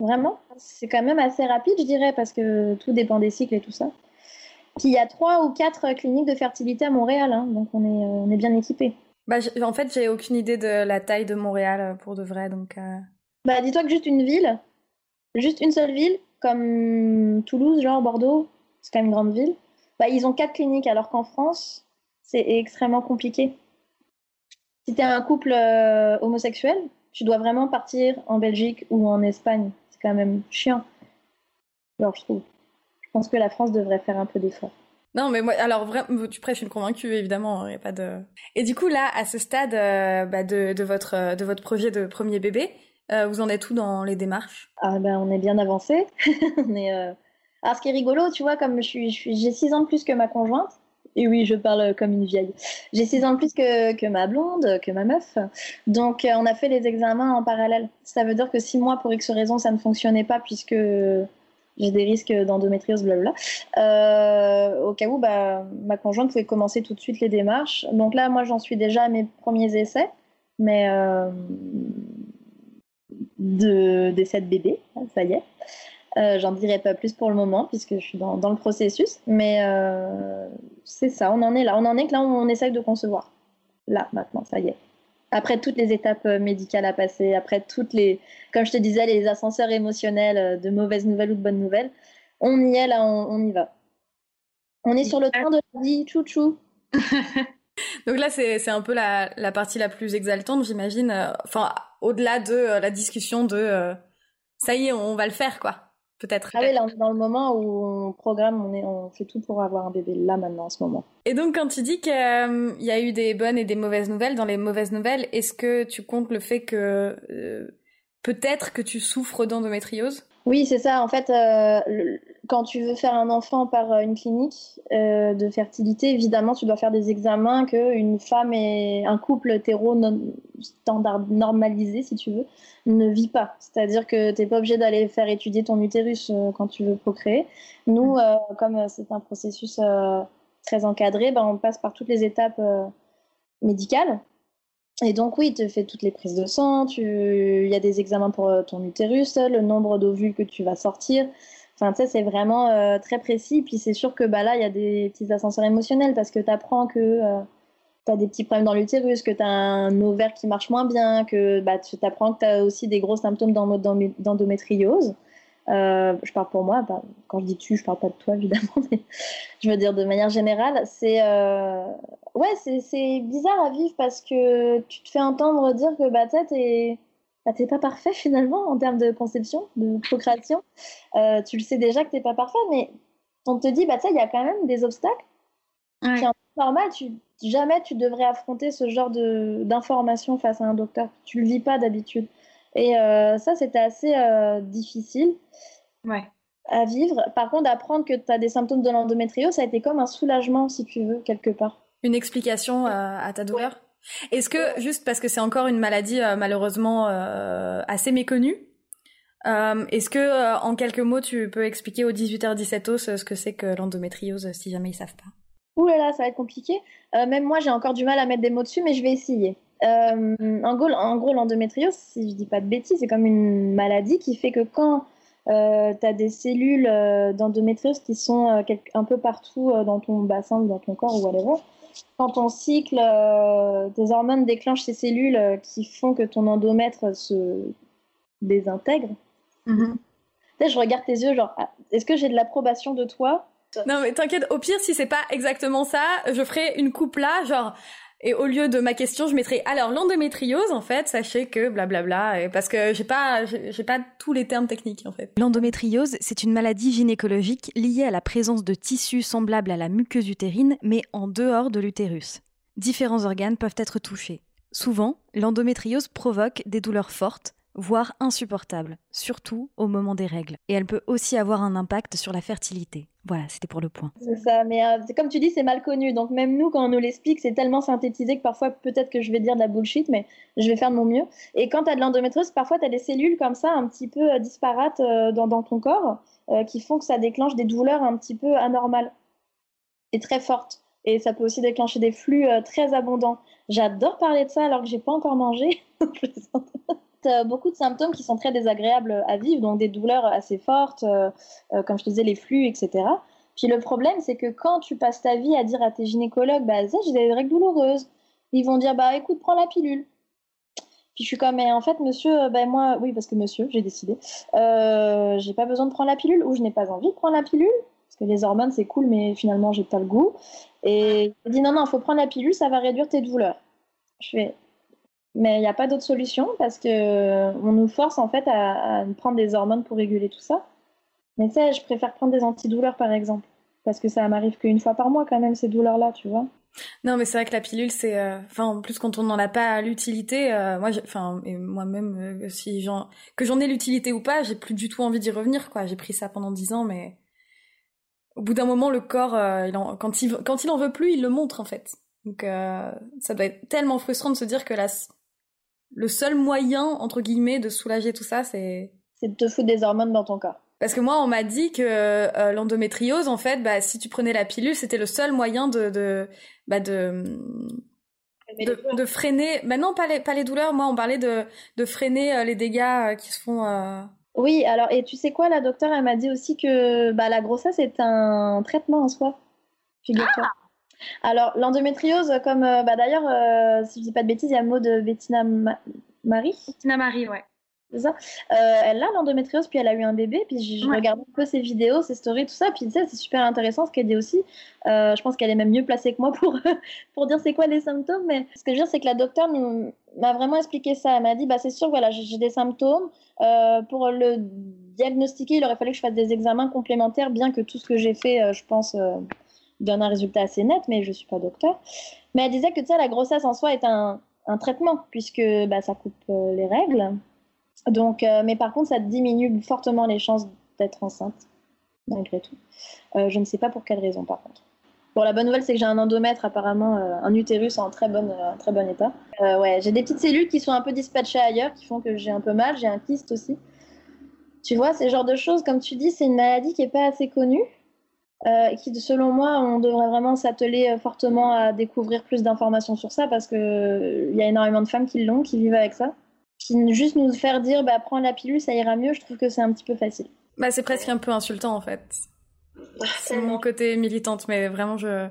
Vraiment, c'est quand même assez rapide, je dirais, parce que tout dépend des cycles et tout ça. Puis il y a trois ou quatre cliniques de fertilité à Montréal, hein, donc on est, on est bien équipés. Bah, en fait, j'ai aucune idée de la taille de Montréal euh, pour de vrai, donc. Euh. Bah, dis-toi que juste une ville, juste une seule ville, comme Toulouse, genre Bordeaux, c'est quand même une grande ville. Bah, ils ont quatre cliniques, alors qu'en France, c'est extrêmement compliqué. Si tu es un couple euh, homosexuel, tu dois vraiment partir en Belgique ou en Espagne. Quand même chiant. Alors, je trouve. Je pense que la France devrait faire un peu d'effort. Non, mais moi, alors vraiment, tu prêches une convaincue, évidemment. Il a pas de. Et du coup, là, à ce stade euh, bah, de, de, votre de votre projet de premier bébé, euh, vous en êtes où dans les démarches? Ah ben, on est bien avancé. on est. Euh... Alors, ce qui est rigolo, tu vois, comme je suis, j'ai 6 ans de plus que ma conjointe. Et oui, je parle comme une vieille. J'ai 6 ans de plus que, ma blonde, que ma meuf. Donc, euh, on a fait les examens en parallèle. Ça veut dire que si moi, pour X raison, ça ne fonctionnait pas, puisque j'ai des risques d'endométriose, blablabla. Euh, au cas où, bah, ma conjointe pouvait commencer tout de suite les démarches. Donc là, moi, j'en suis déjà à mes premiers essais, mais euh, de, d'essais de bébé, ça y est. Euh, j'en dirai pas plus pour le moment puisque je suis dans, dans le processus, mais euh, c'est ça, on en est là. On en est que là, on essaye de concevoir. Là, maintenant, ça y est après toutes les étapes euh, médicales à passer, après toutes les, comme je te disais, les ascenseurs émotionnels de mauvaises nouvelles ou de bonnes nouvelles, on y est là, on, y va. On est sur le train de la vie, chouchou. Donc là, c'est un peu la, la, partie la plus exaltante, j'imagine. Enfin, au-delà de la discussion de ça y est, on va le faire, quoi peut-être. Ah oui, là, on est dans le moment où on programme, on, est, on fait tout pour avoir un bébé là maintenant en ce moment. Et donc, quand tu dis qu'il euh, y a eu des bonnes et des mauvaises nouvelles, dans les mauvaises nouvelles, est-ce que tu comptes le fait que euh, peut-être que tu souffres d'endométriose? Oui, c'est ça. En fait, euh, quand tu veux faire un enfant par une clinique de fertilité, évidemment, tu dois faire des examens qu'une femme et un couple hétéro standard normalisé, si tu veux, ne vit pas. C'est-à-dire que tu n'es pas obligé d'aller faire étudier ton utérus euh, quand tu veux procréer. Nous, mm. euh, comme euh, c'est un processus très encadré, ben, on passe par toutes les étapes médicales. Et donc oui, tu fais toutes les prises de sang, il y a des examens pour ton utérus, le nombre d'ovules que tu vas sortir. Enfin, tu sais, c'est vraiment très précis. Puis c'est sûr que bah, là, il y a des petits ascenseurs émotionnels parce que tu apprends que tu as des petits problèmes dans l'utérus, que tu as un ovaire qui marche moins bien, que bah, tu apprends que tu as aussi des gros symptômes d'endométriose. Euh, je parle pour moi, bah, quand je dis tu, je parle pas de toi évidemment, mais je veux dire de manière générale, c'est euh... ouais, c'est bizarre à vivre parce que tu te fais entendre dire que bah, tu bah, pas parfait finalement en termes de conception, de procréation. Euh, tu le sais déjà que tu pas parfait, mais on te dit, bah, il y a quand même des obstacles ouais. qui normal, tu, jamais tu devrais affronter ce genre d'informations face à un docteur. Tu le vis pas d'habitude. Et euh, ça, c'était assez euh, difficile ouais. à vivre. Par contre, apprendre que tu as des symptômes de l'endométriose, ça a été comme un soulagement, si tu veux, quelque part. Une explication euh, à ta douleur? Est-ce que, juste parce que c'est encore une maladie malheureusement assez méconnue, Est-ce que, en quelques mots, tu peux expliquer aux 18h17 os ce que c'est que l'endométriose, si jamais ils savent pas? Ouh là là, ça va être compliqué. Même moi, j'ai encore du mal à mettre des mots dessus, mais je vais essayer. Euh, en gros, en gros l'endométriose, si je dis pas de bêtises, c'est comme une maladie qui fait que quand euh, tu as des cellules d'endométriose qui sont un peu partout dans ton bassin ou dans ton corps ou whatever, quand ton cycle, tes hormones déclenchent ces cellules qui font que ton endomètre se désintègre. Mm Je regarde tes yeux, genre, ah, est-ce que j'ai de l'approbation de toi? Non mais t'inquiète, au pire si c'est pas exactement ça, je ferai une coupe là, genre et au lieu de ma question, je mettrai alors l'endométriose en fait, sachez que blablabla parce que j'ai pas j'ai pas tous les termes techniques en fait. L'endométriose, c'est une maladie gynécologique liée à la présence de tissus semblables à la muqueuse utérine mais en dehors de l'utérus. Différents organes peuvent être touchés. Souvent, l'endométriose provoque des douleurs fortes, voire insupportable, surtout au moment des règles. Et elle peut aussi avoir un impact sur la fertilité. Voilà, c'était pour le point. C'est ça, mais euh, comme tu dis, c'est mal connu. Donc même nous, quand on nous l'explique, c'est tellement synthétisé que parfois, peut-être que je vais dire de la bullshit, mais je vais faire de mon mieux. Et quand tu as de l'endométriose, parfois, tu as des cellules comme ça, un petit peu euh, disparates euh, dans, ton corps, qui font que ça déclenche des douleurs un petit peu anormales et très fortes. Et ça peut aussi déclencher des flux très abondants. J'adore parler de ça alors que j'ai pas encore mangé. Euh, beaucoup de symptômes qui sont très désagréables à vivre, donc des douleurs assez fortes, euh, euh, comme je disais, les flux, etc. Puis le problème, c'est que quand tu passes ta vie à dire à tes gynécologues, bah, j'ai des règles douloureuses, ils vont dire, bah, écoute, prends la pilule. Puis je suis comme, mais en fait, monsieur, ben moi, oui, parce que monsieur, j'ai décidé, j'ai pas besoin de prendre la pilule ou je n'ai pas envie de prendre la pilule. Parce que les hormones, c'est cool, mais finalement, j'ai pas le goût. Et il dit non, non, faut prendre la pilule, ça va réduire tes douleurs. Je fais, mais il n'y a pas d'autre solution parce que on nous force en fait à, prendre des hormones pour réguler tout ça. Mais tu sais, je préfère prendre des antidouleurs par exemple. Parce que ça m'arrive qu'une fois par mois quand même, ces douleurs-là, tu vois. Non, mais c'est vrai que la pilule, c'est, euh, enfin, en plus quand on n'en a pas l'utilité, euh, moi, enfin, moi-même, euh, si que j'en ai l'utilité ou pas, j'ai plus du tout envie d'y revenir, quoi. J'ai pris ça pendant dix ans, mais au bout d'un moment, le corps, quand il, quand il en veut plus, il le montre en fait. Donc, ça doit être tellement frustrant de se dire que la, le seul moyen entre guillemets de soulager tout ça, c'est, c'est de te foutre des hormones dans ton corps. Parce que moi, on m'a dit que euh, l'endométriose, en fait, bah, si tu prenais la pilule, c'était le seul moyen de, de, bah, de, de, de, freiner. Bah non, pas les, pas les douleurs. Moi, on parlait de, de freiner euh, les dégâts euh, qui se font. Euh, Oui, alors, et tu sais quoi, la docteure, elle m'a dit aussi que bah, la grossesse est un traitement en soi. Figure-toi. Alors, l'endométriose, comme bah, d'ailleurs, si je dis pas de bêtises, il y a le mot de Bettina Ma- Marie. Bettina Marie, ouais. C'est ça. Euh, elle a l'endométriose, puis elle a eu un bébé, puis je, je Ouais. regarde un peu ses vidéos, ses stories, tout ça, puis tu sais, c'est super intéressant ce qu'elle dit aussi. Euh, je pense qu'elle est même mieux placée que moi pour, pour dire c'est quoi les symptômes, mais ce que je veux dire, c'est que la docteure m'a vraiment expliqué ça. Elle m'a dit, bah c'est sûr, voilà, j'ai des symptômes. Euh, pour le diagnostiquer, il aurait fallu que je fasse des examens complémentaires, bien que tout ce que j'ai fait, euh, je pense, donne un résultat assez net, mais je suis pas docteur. Mais elle disait que la grossesse en soi est un, un traitement, puisque bah, ça coupe euh, les règles. Donc, euh, mais par contre, ça diminue fortement les chances d'être enceinte, malgré tout. Euh, je ne sais pas pour quelle raison, par contre. Bon, la bonne nouvelle, c'est que j'ai un endomètre, apparemment, un utérus en très, euh, très bon état. Ouais, j'ai des petites cellules qui sont un peu dispatchées ailleurs, qui font que j'ai un peu mal. J'ai un kyste aussi. Tu vois, ces genres de choses, comme tu dis, c'est une maladie qui n'est pas assez connue. Euh, qui, selon moi, on devrait vraiment s'atteler euh, fortement à découvrir plus d'informations sur ça parce qu'il y a énormément de femmes qui l'ont, qui vivent avec ça. Puis juste nous faire dire, bah, prends la pilule, ça ira mieux, je trouve que c'est un petit peu facile. Bah, c'est presque un peu insultant en fait. C'est mon côté militante, mais vraiment je.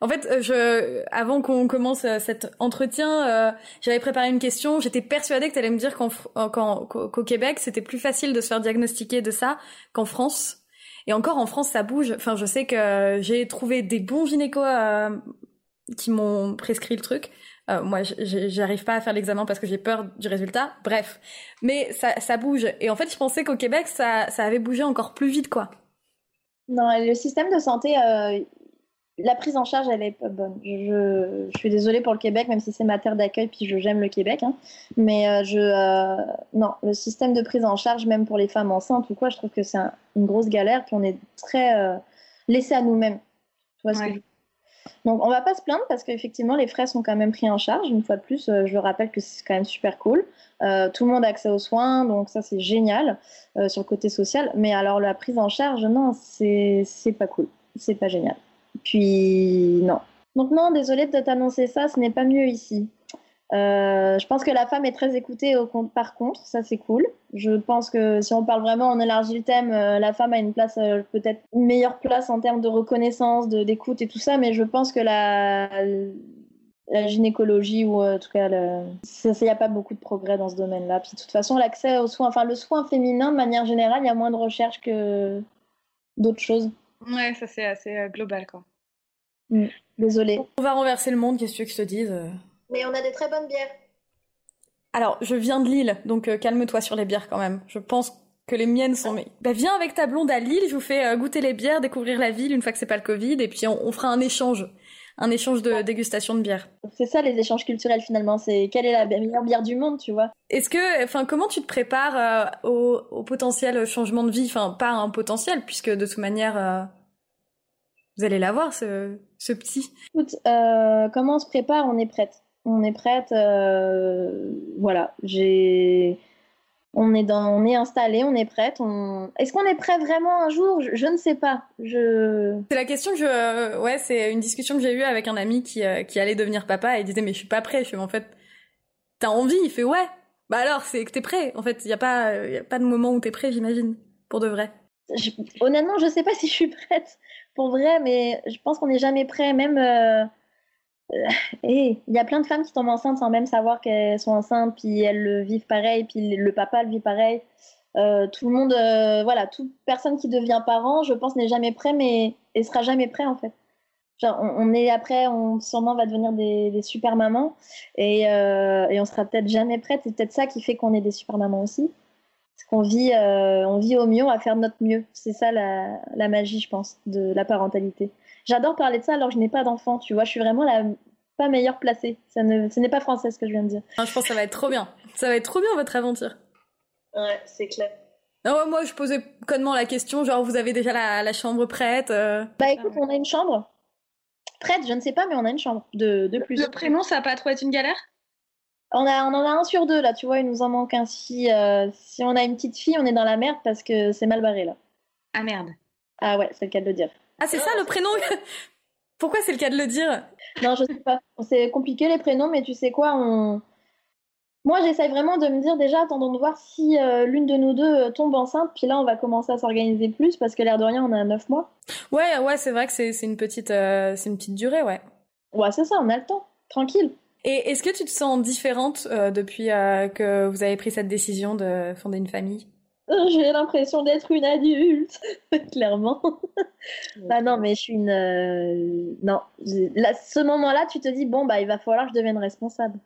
En fait, euh, je, avant qu'on commence euh, cet entretien, euh, j'avais préparé une question. J'étais persuadée que tu allais me dire euh, qu'au Québec, c'était plus facile de se faire diagnostiquer de ça qu'en France. Et encore en France, ça bouge. Enfin, je sais que j'ai trouvé des bons gynécos euh, qui m'ont prescrit le truc. Euh, moi, j'arrive pas à faire l'examen parce que j'ai peur du résultat. Bref, mais ça, bouge. Et en fait, je pensais qu'au Québec, ça, ça avait bougé encore plus vite, quoi. Non, le système de santé, euh, la prise en charge, elle est pas bonne. Je, je suis désolée pour le Québec, même si c'est ma terre d'accueil, puis j'aime le Québec. hein. Mais euh, je, euh, non, le système de prise en charge, même pour les femmes enceintes ou quoi, je trouve que c'est un- une grosse galère, puis on est très euh, laissé à nous-mêmes. Tu vois ce que Ouais. je Donc, on va pas se plaindre parce qu'effectivement, les frais sont quand même pris en charge. Une fois de plus, je le rappelle que c'est quand même super cool. Tout le monde a accès aux soins, donc ça, c'est génial sur le côté social. Mais alors, la prise en charge, non, c'est c'est pas cool. C'est pas génial. Puis, non. Donc, non, désolée de t'annoncer ça, ce n'est pas mieux ici. Euh, je pense que la femme est très écoutée par contre, ça c'est cool. Je pense que si on parle vraiment, on élargit le thème, euh, la femme a une place, euh, peut-être une meilleure place en termes de reconnaissance, d'écoute et tout ça, mais je pense que la, gynécologie ou en tout cas, il n'y a pas beaucoup de progrès dans ce domaine-là. Puis de toute façon, l'accès aux soins, enfin le soin féminin de manière générale, il y a moins de recherche que d'autres choses. Ouais, ça c'est assez euh, global, quoi. Désolée. On va renverser le monde, qu'est-ce que tu veux que je te dise euh? Mais on a des très bonnes bières. Alors, je viens de Lille, donc euh, calme-toi sur les bières quand même. Je pense que les miennes sont... mais- Bah viens avec ta blonde à Lille, je vous fais euh, goûter les bières, découvrir la ville une fois que c'est pas le Covid, et puis on, on fera un échange. Un échange de dégustation de bière. C'est ça les échanges culturels finalement, c'est quelle est la meilleure bière du monde, tu vois. Est-ce que, enfin, comment tu te prépares euh, au, au potentiel changement de vie? Enfin, pas un potentiel, puisque de toute manière, euh, vous allez l'avoir, ce, ce petit. Écoute, euh, comment on se prépare? On est prête. On est prête. voilà, j'ai. On est dans, on est installé, on est prête. On... Est-ce qu'on est prêt vraiment un jour? Je, je ne sais pas. Je. C'est la question que je, euh, ouais, c'est une discussion que j'ai eue avec un ami qui, euh, qui allait devenir papa et il disait mais je suis pas prêt. Je fais en fait, t'as envie? Il fait ouais. Bah alors c'est que t'es prêt. En fait, il y a pas, y a pas de moment où t'es prêt, j'imagine, pour de vrai. je- Honnêtement, je sais pas si je suis prête pour vrai, mais je pense qu'on n'est jamais prêt. Même. euh, euh, et il y a plein de femmes qui tombent enceintes sans même savoir qu'elles sont enceintes, puis elles le vivent pareil, puis le papa le vit pareil. tout le monde, voilà, toute personne qui devient parent, je pense, n'est jamais prêt, mais et sera jamais prêt en fait. On, est après, on sûrement va devenir des, super mamans et, et on sera peut-être jamais prête. C'est peut-être ça qui fait qu'on est des super mamans aussi. Parce qu'on vit, on vit au mieux, on va faire notre mieux. C'est ça la, magie, je pense, de la parentalité. J'adore parler de ça alors que je n'ai pas d'enfant, tu vois. Je suis vraiment la pas meilleure placée. Ça ne, ce n'est pas français ce que je viens de dire. je pense que ça va être trop bien. Ça va être trop bien votre aventure. Ouais, c'est clair. Non, moi, je posais connement la question, genre, vous avez déjà la, chambre prête euh Bah écoute, on a une chambre prête, je ne sais pas, mais on a une chambre de, de plus. Le prénom, ça va pas trop être une galère? On, a, on en a un sur deux, là, tu vois, il nous en manque un. Si, euh, si on a une petite fille, on est dans la merde parce que c'est mal barré, là. Ah merde. Ah ouais, c'est le cas de le dire. Ah, c'est ça le prénom Pourquoi c'est le cas de le dire? Non, je sais pas. C'est compliqué les prénoms, mais tu sais quoi on... Moi, j'essaye vraiment de me dire déjà, attendons de voir si euh, l'une de nous deux euh, tombe enceinte, puis là, on va commencer à s'organiser plus, parce que l'air de rien, on a 9 mois. Ouais, ouais, c'est vrai que c'est une, petite, euh, c'est une petite durée, ouais. Ouais, c'est ça, on a le temps, tranquille. Et est-ce que tu te sens différente depuis que vous avez pris cette décision de fonder une famille? J'ai l'impression d'être une adulte, clairement. bah non, mais je suis une. Euh, non, là, ce moment-là, tu te dis bon bah il va falloir que je devienne responsable.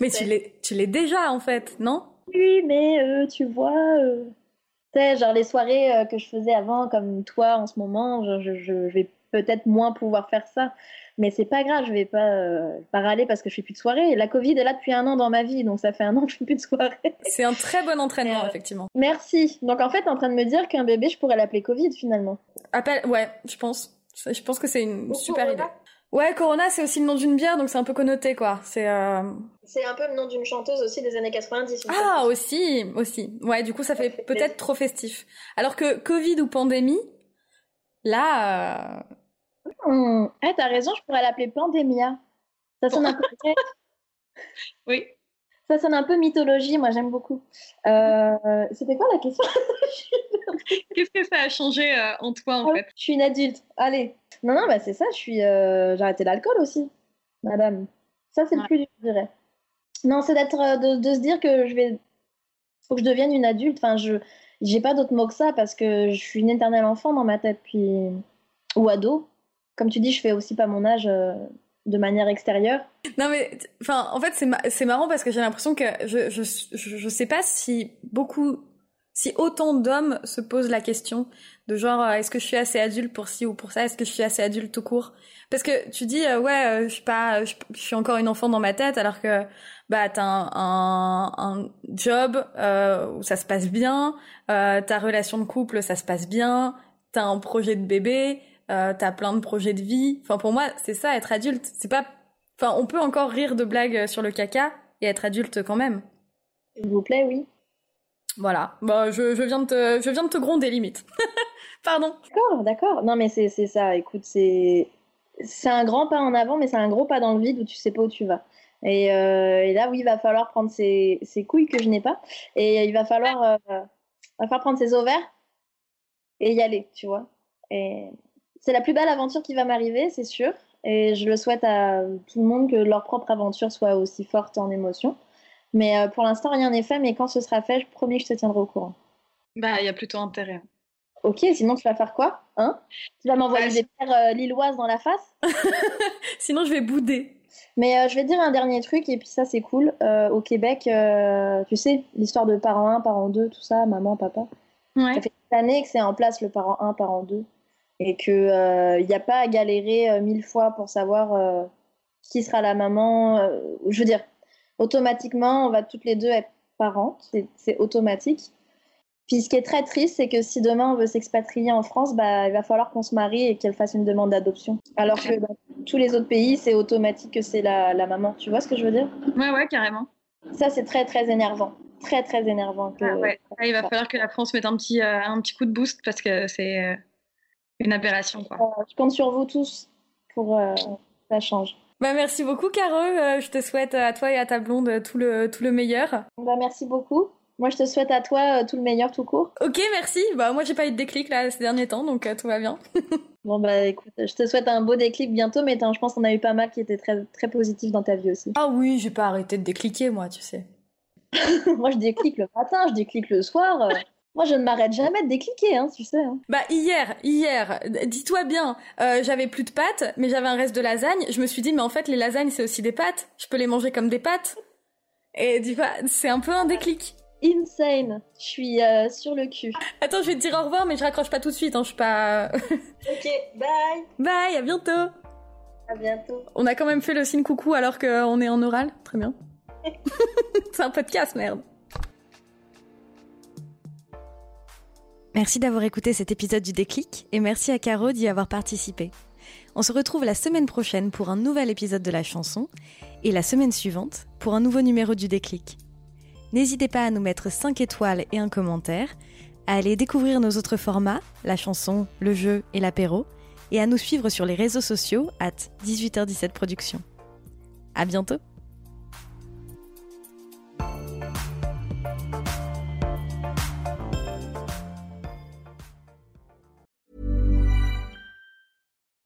Mais tu l'es, tu l'es déjà en fait, non? Oui, mais euh, tu vois, euh, sais, genre les soirées que je faisais avant, comme toi en ce moment, je, je vais peut-être moins pouvoir faire ça. Mais c'est pas grave, je vais pas, euh, pas râler parce que je fais plus de soirée. La Covid est là depuis un an dans ma vie, donc ça fait un an que je fais plus de soirée. C'est un très bon entraînement, euh, effectivement. Merci. Donc en fait, en train de me dire qu'un bébé, je pourrais l'appeler Covid finalement. Appelle, ouais, je pense. Je pense que c'est une super idée. Ouais, Corona, c'est aussi le nom d'une bière, donc c'est un peu connoté, quoi. C'est. Euh... C'est un peu le nom d'une chanteuse aussi des années 90. Ah, aussi, aussi. Ouais, du coup, ça, fait, peut-être trop festif. Alors que Covid ou pandémie, là. Euh, Mmh. Eh, t'as raison, je pourrais l'appeler Pandémia. Ça sonne un peu. oui. Ça sonne un peu mythologie, moi j'aime beaucoup. Euh, c'était quoi la question? Qu'est-ce que ça a changé euh, en toi en ah fait? Je suis une adulte. Allez. Non, non, bah c'est ça, je suis. Euh, j'ai arrêté l'alcool aussi, madame. Ça, c'est le plus dur, je dirais. Non, c'est d'être, de, de, se dire que je vais. Faut que je devienne une adulte. Enfin, je. J'ai pas d'autre mot que ça parce que je suis une éternelle enfant dans ma tête, puis. Ou ado comme tu dis, je fais aussi pas mon âge euh, de manière extérieure. Non mais, enfin, en fait, c'est marrant parce que j'ai l'impression que je, je, je, sais pas si beaucoup, si autant d'hommes se posent la question de genre, euh, est-ce que je suis assez adulte pour ci ou pour ça, est-ce que je suis assez adulte tout court? Parce que tu dis, euh, ouais, je suis pas, je, suis encore une enfant dans ma tête, alors que bah t'as un, un, job où ça se passe bien, ta relation de couple ça se passe bien, t'as un projet de bébé euh, t'as plein de projets de vie. Enfin, pour moi, c'est ça, être adulte. C'est pas. Enfin, on peut encore rire de blagues sur le caca et être adulte quand même. S'il vous plaît, oui. Voilà. Bah, je, viens de te, gronder limite. Pardon. D'accord, d'accord. Non, mais c'est ça. Écoute, c'est un grand pas en avant, mais c'est un gros pas dans le vide où tu sais pas où tu vas. Et, euh, là, oui, il va falloir prendre ses, ses couilles que je n'ai pas. Et il va falloir, euh, va falloir prendre ses ovaires et y aller, tu vois. Et c'est la plus belle aventure qui va m'arriver, c'est sûr. Et je le souhaite à tout le monde que leur propre aventure soit aussi forte en émotion. Mais euh, pour l'instant, rien n'est fait. Mais quand ce sera fait, je promets que je te tiendrai au courant. Bah, il y a plutôt intérêt. Ok, sinon tu vas faire quoi hein? Tu vas m'envoyer bah, des pierres euh, lilloises dans la face? Sinon, je vais bouder. Mais euh, je vais te dire un dernier truc, et puis ça, c'est cool. au Québec, tu sais, l'histoire de parent 1, parent 2, tout ça, maman, papa. Ouais. Ça fait des années que c'est en place le parent 1, parent 2 et qu'il n'y euh, a pas à galérer euh, mille fois pour savoir euh, qui sera la maman. je veux dire, automatiquement, on va toutes les deux être parents, c'est automatique. Puis ce qui est très triste, c'est que si demain on veut s'expatrier en France, bah, il va falloir qu'on se marie et qu'elle fasse une demande d'adoption. Alors que dans tous les autres pays, c'est automatique que c'est la, la, maman. Tu vois ce que je veux dire? Ouais, ouais, carrément. Ça, c'est très, très énervant. Très, très énervant. Ah ouais. il va falloir que la France mette un petit, un petit coup de boost parce que c'est une aberration. Quoi. Euh, je compte sur vous tous pour euh, ça change. Bah, merci beaucoup, Caro. Euh, je te souhaite à toi et à ta blonde tout le, tout le meilleur. Bah, merci beaucoup. Moi, je te souhaite à toi tout le meilleur tout court. Ok, merci. Bah, moi, j'ai pas eu de déclic là ces derniers temps, donc tout va bien. bon, bah, écoute, je te souhaite un beau déclic bientôt, mais je pense qu'on a eu pas mal qui étaient très, très positifs dans ta vie aussi. Ah oui, j'ai pas arrêté de décliquer, moi, tu sais. moi, je déclique le matin, je déclique le soir. Moi, je ne m'arrête jamais de décliquer, hein, tu sais. Hein. Bah hier, hier, dis-toi bien, euh, j'avais plus de pâtes, mais j'avais un reste de lasagne. Je me suis dit, mais en fait, les lasagnes, c'est aussi des pâtes. Je peux les manger comme des pâtes. Et dis pas, c'est un peu un déclic. Insane. Je suis euh, sur le cul. Attends, je vais te dire au revoir, mais je raccroche pas tout de suite. Hein, je suis pas. ok, bye. Bye, à bientôt. À bientôt. On a quand même fait le signe coucou alors qu'on est en oral. Très bien. c'est un podcast, merde. Merci d'avoir écouté cet épisode du déclic et merci à Caro d'y avoir participé. On se retrouve la semaine prochaine pour un nouvel épisode de la chanson et la semaine suivante pour un nouveau numéro du déclic. N'hésitez pas à nous mettre 5 étoiles et un commentaire, à aller découvrir nos autres formats, la chanson, le jeu et l'apéro, et à nous suivre sur les réseaux sociaux at 18h17 Productions. À bientôt!